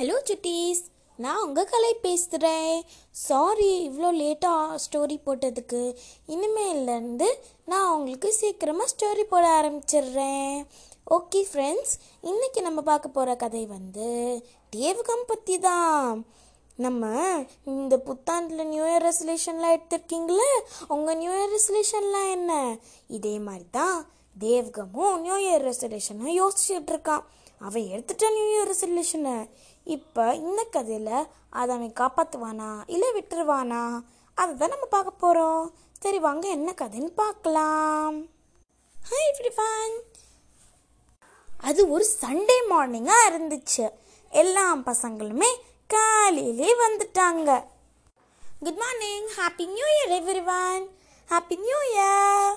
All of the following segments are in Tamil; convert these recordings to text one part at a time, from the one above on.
ஹலோ சுட்டீஸ் நான் உங்கள் கலை பேசுகிறேன் சாரி இவ்வளோ லேட்டாக ஸ்டோரி போட்டதுக்கு. இனிமேலேருந்து நான் உங்களுக்கு சீக்கிரமாக ஸ்டோரி போட ஆரம்பிச்சிடுறேன். ஓகே ஃப்ரெண்ட்ஸ் இன்றைக்கி நம்ம பார்க்க போகிற கதை வந்து தேவகம் பற்றி தான் நம்ம இந்த புத்தாண்டில் நியூ இயர் ரெசல்யூஷன்லாம் எடுத்திருக்கீங்களே? உங்கள் நியூ இயர் ரெசல்யூஷன்லாம் என்ன? இதே மாதிரி தான் தேவ்கமும் நியூ இயர் ரெசல்யூஷனும் யோசிச்சுட்டு இருக்கான். அவன் எடுத்துட்டான் நியூ இயர் ரெசல்யூஷனை இப்போ இந்த கதையில் அதை அவன் காப்பாற்றுவானா இல்லை விட்டுருவானா? அதை தான் நம்ம பார்க்க போகிறோம் சரி வாங்க என்ன கதைன்னு பார்க்கலாம். ஹாய் எவ்ரிவன் அது ஒரு சண்டே மார்னிங்காக இருந்துச்சு. எல்லா பசங்களுமே காலையிலே வந்துட்டாங்க. Good morning happy new year every one happy new year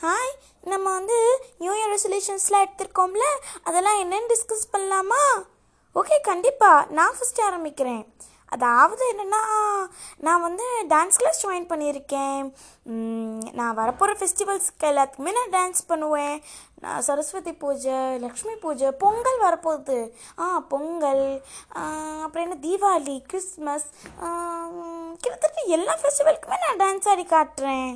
hi நம்ம வந்து நியூ இயர் ரெசல்யூஷன்ஸ்லாம் எடுத்திருக்கோம்ல? அதெல்லாம் என்னென்னு டிஸ்கஸ் பண்ணலாமா? ஓகே கண்டிப்பாக நான் ஃபஸ்ட்டு ஆரம்பிக்கிறேன். அதாவது என்னென்னா நான் வந்து டான்ஸ் கிளாஸ் ஜாயின் பண்ணியிருக்கேன். நான் வரப்போகிற ஃபெஸ்டிவல்ஸ்க்கு எல்லாத்துக்குமே நான் டான்ஸ் பண்ணுவேன். நான் சரஸ்வதி பூஜை லக்ஷ்மி பூஜை பொங்கல் வரப்போகுது. ஆ பொங்கல் அப்புறம் என்ன தீபாவளி கிறிஸ்மஸ் கிட்டத்தட்ட எல்லா ஃபெஸ்டிவலுக்குமே நான் டான்ஸ் ஆடி காட்டுறேன்.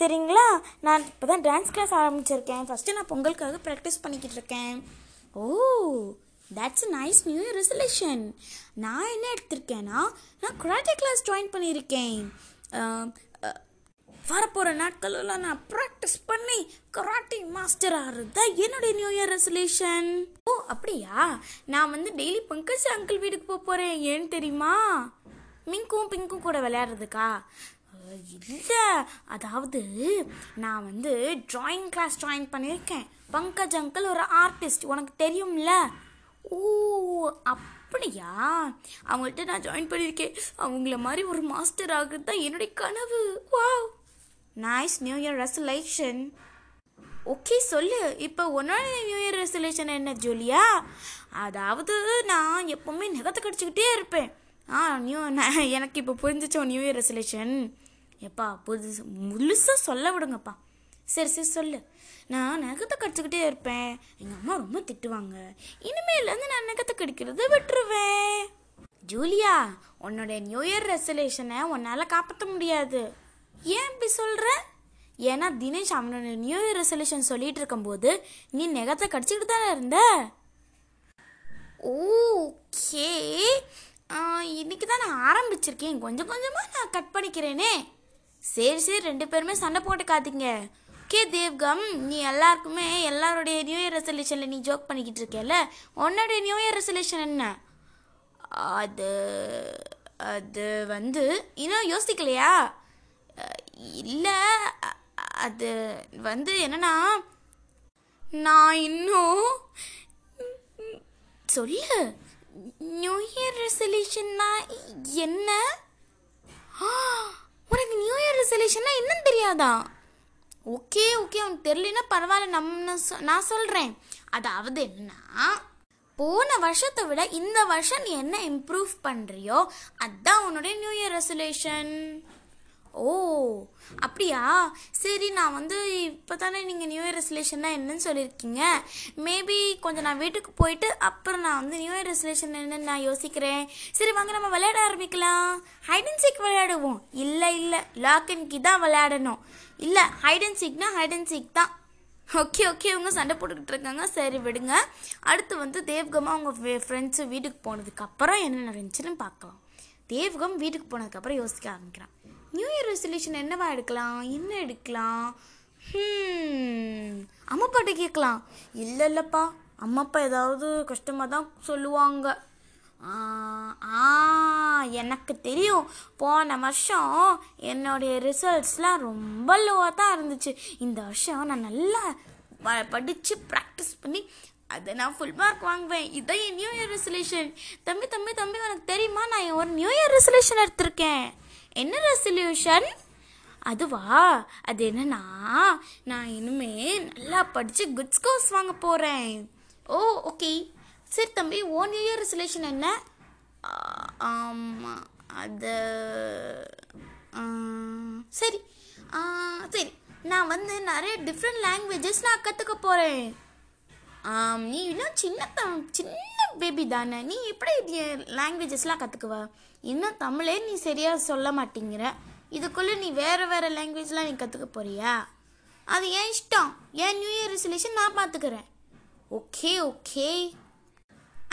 சரிங்களா? நான் இப்போ தான் டான்ஸ் கிளாஸ் ஆரம்பிச்சிருக்கேன். ஃபஸ்ட்டு நான் பொங்கலுக்காக ப்ராக்டிஸ் பண்ணிக்கிட்டு இருக்கேன். ஓ! That's nice new year resolution நான் என்ன எடுத்திருக்கேன்னா நான் கராட்டே கிளாஸ் ஜாயின் பண்ணியிருக்கேன். வரப்போகிற நாட்களெல்லாம் நான் ப்ராக்டிஸ் பண்ணி கராட்டே மாஸ்டர் ஆகிறது தான் என்னுடைய நியூ இயர் ரெசல்யூஷன் ஓ அப்படியா? நான் வந்து டெய்லி பங்கஜ் அங்கிள் வீட்டுக்கு போக போகிறேன் ஏன்னு தெரியுமா? மிங்கும் பிங்கும் கூட விளையாடுறதுக்கா? இல்லை அதாவது நான் வந்து ட்ராயிங் கிளாஸ் ஜாயின் பண்ணியிருக்கேன். பங்கஜ் அங்கிள் ஒரு ஆர்டிஸ்ட் உனக்கு தெரியும்ல? ஓ அப்படியா? அவங்கள்ட்ட நான் ஜாயின் பண்ணியிருக்கேன் அவங்கள மாதிரி ஒரு மாஸ்டர் ஆகுறது தான் என்னுடைய கனவு. Wow nice new year resolution okay சொல்லு. இப்போ உன்னோட நியூ இயர் ரெசலேஷன் என்ன ஜூலியா? அதாவது நான் எப்போவுமே நகத்தை கடிச்சிக்கிட்டே இருப்பேன். ஆ நியூ எனக்கு இப்போ புரிஞ்சிச்சோம் நியூ இயர் ரெசலேஷன் எப்பா புதுசு முழுசாக சொல்ல விடுங்கப்பா. சரி சரி சொல்லு. நான் நகத்தை கடிச்சிக்கிட்டே இருப்பேன். எங்கள் அம்மா ரொம்ப திட்டுவாங்க. இனிமேலேருந்து நான் நகத்தை கடிக்கிறத விட்டுருவேன். ஜூலியா உன்னோட நியூ இயர் ரெசல்யூஷனை உன்னால் காப்பாற்ற முடியாது. ஏன் இப்படி சொல்கிற ஏன்னா தினேஷ் அவனோட நியூ இயர் ரெசல்யூஷன் சொல்லிட்டு இருக்கும்போது நீ நெகத்தை கடிச்சிக்கிட்டு தானே இருந்த? ஓகே. இன்னைக்கு தான் நான் ஆரம்பிச்சிருக்கேன். கொஞ்சம் கொஞ்சமாக நான் கட் பண்ணிக்கிறேனே. சரி சரி ரெண்டு பேருமே சண்டை போட்டுக்காதீங்க ஓகே தேவ்கம் நீ எல்லாருக்குமே எல்லாருடைய நியூ இயர் ரெசல்யூஷனில் நீ ஜோக் பண்ணிக்கிட்டு இருக்கேல்ல உன்னோடைய நியூ இயர் ரெசல்யூஷன் என்ன? அது அது வந்து இன்னும் யோசிக்கலையா? இல்லை அது வந்து என்னன்னா நான் இன்னும் சொல்லு. நியூ இயர் ரெசல்யூஷன்னா என்ன? ஆ, உனக்கு நியூ இயர் ரெசல்யூஷன்னா என்னன்னு தெரியாதா? ஓகே ஓகே அவனுக்கு தெரியலனா பரவாயில்ல நம்ம சொ- நான் சொல்கிறேன் அதாவது என்னன்னா போன வருஷத்தை விட இந்த வருஷம் நீ என்ன இம்ப்ரூவ் பண்ணுறியோ அதுதான் உன்னுடைய நியூ இயர் ரெசல்யூஷன் ஓ அப்படியா? சரி நான் வந்து இப்போ தானே நீங்கள் நியூ இயர் ரெசல்யூஷன்னா என்னன்னு சொல்லியிருக்கீங்க மேபி கொஞ்சம் நான் வீட்டுக்கு போயிட்டு அப்புறம் நான் வந்து நியூ இயர் ரெசல்யூஷன் என்னன்னு நான் யோசிக்கிறேன். சரி வாங்க நம்ம விளையாட ஆரம்பிக்கலாம். ஹைட் அண்ட் சீக் விளையாடுவோம். இல்லை இல்லை. லாக் அண்ட் கீ தான் விளையாடணும். இல்லை ஹைட் அண்ட் சீக்னா ஹைட் அண்ட் சீக் தான். ஓகே ஓகே இவங்க சண்டை போட்டுக்கிட்டு இருக்காங்க. சரி விடுங்க. அடுத்து வந்து தேவ்கமா அவங்க ஃப்ரெண்ட்ஸு வீட்டுக்கு போனதுக்கப்புறம் என்ன நடந்துச்சுன்னு பார்க்கலாம். தேவ்கம் வீட்டுக்கு போனதுக்கப்புறம் யோசிக்க ஆரம்பிக்கிறான். நியூ இயர் ரெசல்யூஷன் என்னவா எடுக்கலாம்? என்ன எடுக்கலாம்? Hmm. அம்மா அப்பாட்ட கேட்கலாம். இல்லை இல்லைப்பா. அம்மா அப்பா ஏதாவது கஷ்டமாக தான் சொல்லுவாங்க. ஆ, ஆ எனக்கு தெரியும். போன வருஷம் என்னுடைய ரிசல்ட்ஸ்லாம் ரொம்ப லோவாக தான் இருந்துச்சு. இந்த வருஷம் நான் நல்லா படித்து ப்ராக்டிஸ் பண்ணி அதை நான் ஃபுல் மார்க் வாங்குவேன். இதான் என் நியூ இயர் ரெசல்யூஷன் தம்பி தம்பி தம்பி உனக்கு தெரியுமா? நான் ஒரு நியூ இயர் ரெசல்யூஷன் எடுத்திருக்கேன். என்ன ரெசல்யூஷன் அதுவா? அது என்னன்னா நான் இனிமே நல்லா படித்து குட் ஸ்கோர்ஸ் வாங்க போகிறேன் ஓ ஓகே சரி தம்பி ஓ நியூ இயர் ரெசல்யூஷன் என்ன? ஆமாம் அது சரி. சரி. நான் வந்து நிறைய டிஃப்ரெண்ட் லாங்குவேஜஸ் நான் கற்றுக்க போகிறேன் நீ இன்னும் சின்ன சின்ன பேபி தானே. நீ எப்படி லாங்குவேஜஸ்லாம் கற்றுக்குவ இன்னும் தமிழே நீ சரியாக சொல்ல மாட்டேங்கிற. இதுக்குள்ளே நீ வேறு வேறு லாங்குவேஜ்லாம் நீ கற்றுக்க போறியா? அது என் இஷ்டம்? என் நியூ இயர் ரெசல்யூஷன் நான் பார்த்துக்கிறேன் ஓகே ஓகே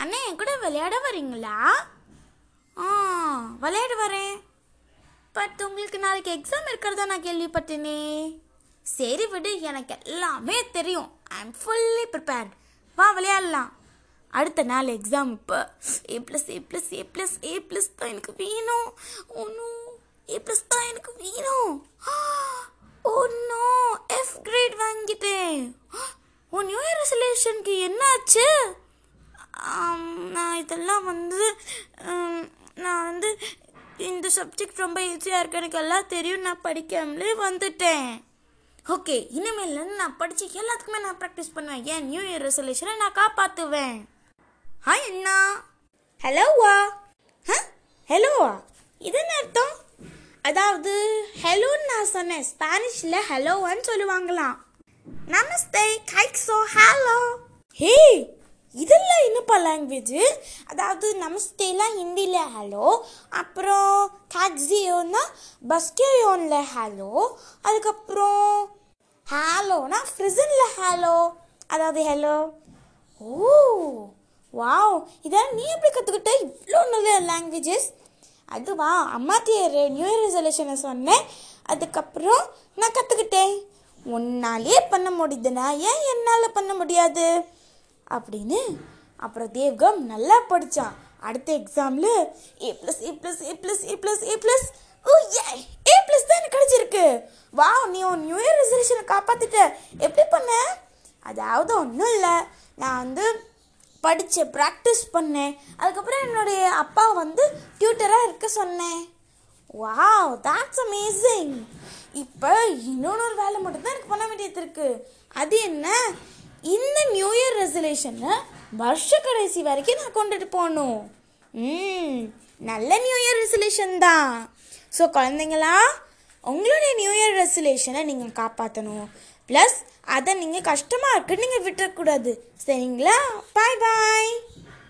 அண்ணா என் கூட விளையாட வரீங்களா ஆ விளையாட வரேன். பட் உங்களுக்கு நாளைக்கு எக்ஸாம் இருக்கிறதா நான் கேள்விப்பட்டேனே. சரி விடு எனக்கு எல்லாமே தெரியும். ஐ எம் ஃபுல்லி ப்ரிப்பேர்ட் வா விளையாடலாம். அடுத்த நாள் எக்ஸாம் இப்போ. A plus A plus A plus A plus தான் எனக்கு வேணும். ஒன்றும் ஏ ப்ளஸ் தான் எனக்கு வேணும். ஒன்னோ எஃப் கிரேட் வாங்கிட்டேன். உன் நியூ இயர் ரெசல்யூஷனுக்கு என்னாச்சு? Um, நான் இதெல்லாம் வந்து um, நான் வந்து இந்த சப்ஜெக்ட் ரொம்ப ஈஸியாக இருக்கு. எனக்கு எல்லாம் தெரியும். நான் படிக்காமலே வந்துட்டேன். ஓகே இனிமேல் நான் படித்து எல்லாத்துக்குமே நான் ப்ராக்டிஸ் பண்ணுவேன். ஏன்? நியூ இயர் ரெசல்யூஷனை நான் காப்பாற்றுவேன் ஹாய் அண்ணா ஹலோவா ஹ ஹலோவா இது என்ன அர்த்தம்? அதாவது ஹலோன்னு நான் சொன்னேன். ஸ்பானிஷில் ஹலோவான்னு சொல்லுவாங்களாம். நமஸ்தே கைக்ஸோ ஹலோ ஹே இதெல்லாம் என்னப்பா லாங்குவேஜ் அதாவது நமஸ்தேலாம் ஹிந்தியில் ஹலோ அப்புறம் காக்ஸியோன்னா பஸ்கேயோனில் ஹலோ அதுக்கப்புறம் ஹலோனா ஃப்ரிசனில் ஹலோ அதாவது ஹலோ ஓ oh. வாவ் இதெல்லாம் நீ எப்படி கற்றுக்கிட்ட இவ்வளோ நல்ல லாங்குவேஜஸ் அதுவா அம்மாத்திய நியூ இயர் ரெசல்யூஷனை சொன்னேன். அதுக்கப்புறம் நான் கற்றுக்கிட்டேன் உன்னாலே பண்ண முடியுதுன்னா ஏன் என்னால் பண்ண முடியாது? அப்படின்னு அப்புறம் தேவ்கம் நல்லா படித்தான் அடுத்த எக்ஸாமில் A plus A plus A plus A plus A plus oh A A plus தான் எனக்கு கிடச்சிருக்கு. வா நீ உன் நியூ இயர் ரெசல்யூஷனை காப்பாற்றிட்ட எப்படி பண்ண? அதாவது ஒன்றும் இல்லை. நான் வந்து படித்தேன் ப்ராக்டிஸ் பண்ணேன். அதுக்கப்புறம் என்னுடைய அப்பா வந்து டியூட்டராக இருக்க சொன்னேன். வாவ் தாட்ஸ் அமேசிங் இப்போ இன்னொன்று ஒரு வேலை மட்டும்தான் எனக்கு பண்ண வேண்டியது இருக்குது அது என்ன? இந்த நியூ இயர் ரெசல்யூஷனை வருஷ கடைசி வரைக்கும் நான் கொண்டுட்டு போகணும். ம் நல்ல நியூ இயர் ரெசல்யூஷன் தான். ஸோ குழந்தைங்களா உங்களுடைய நியூ இயர் ரெசல்யூஷனை நீங்கள் காப்பாற்றணும் ப்ளஸ் அதை நீங்கள் கஷ்டமாக இருக்குன்னு நீங்கள் விட்டுறக்கூடாது. சரிங்களா? பாய் பாய்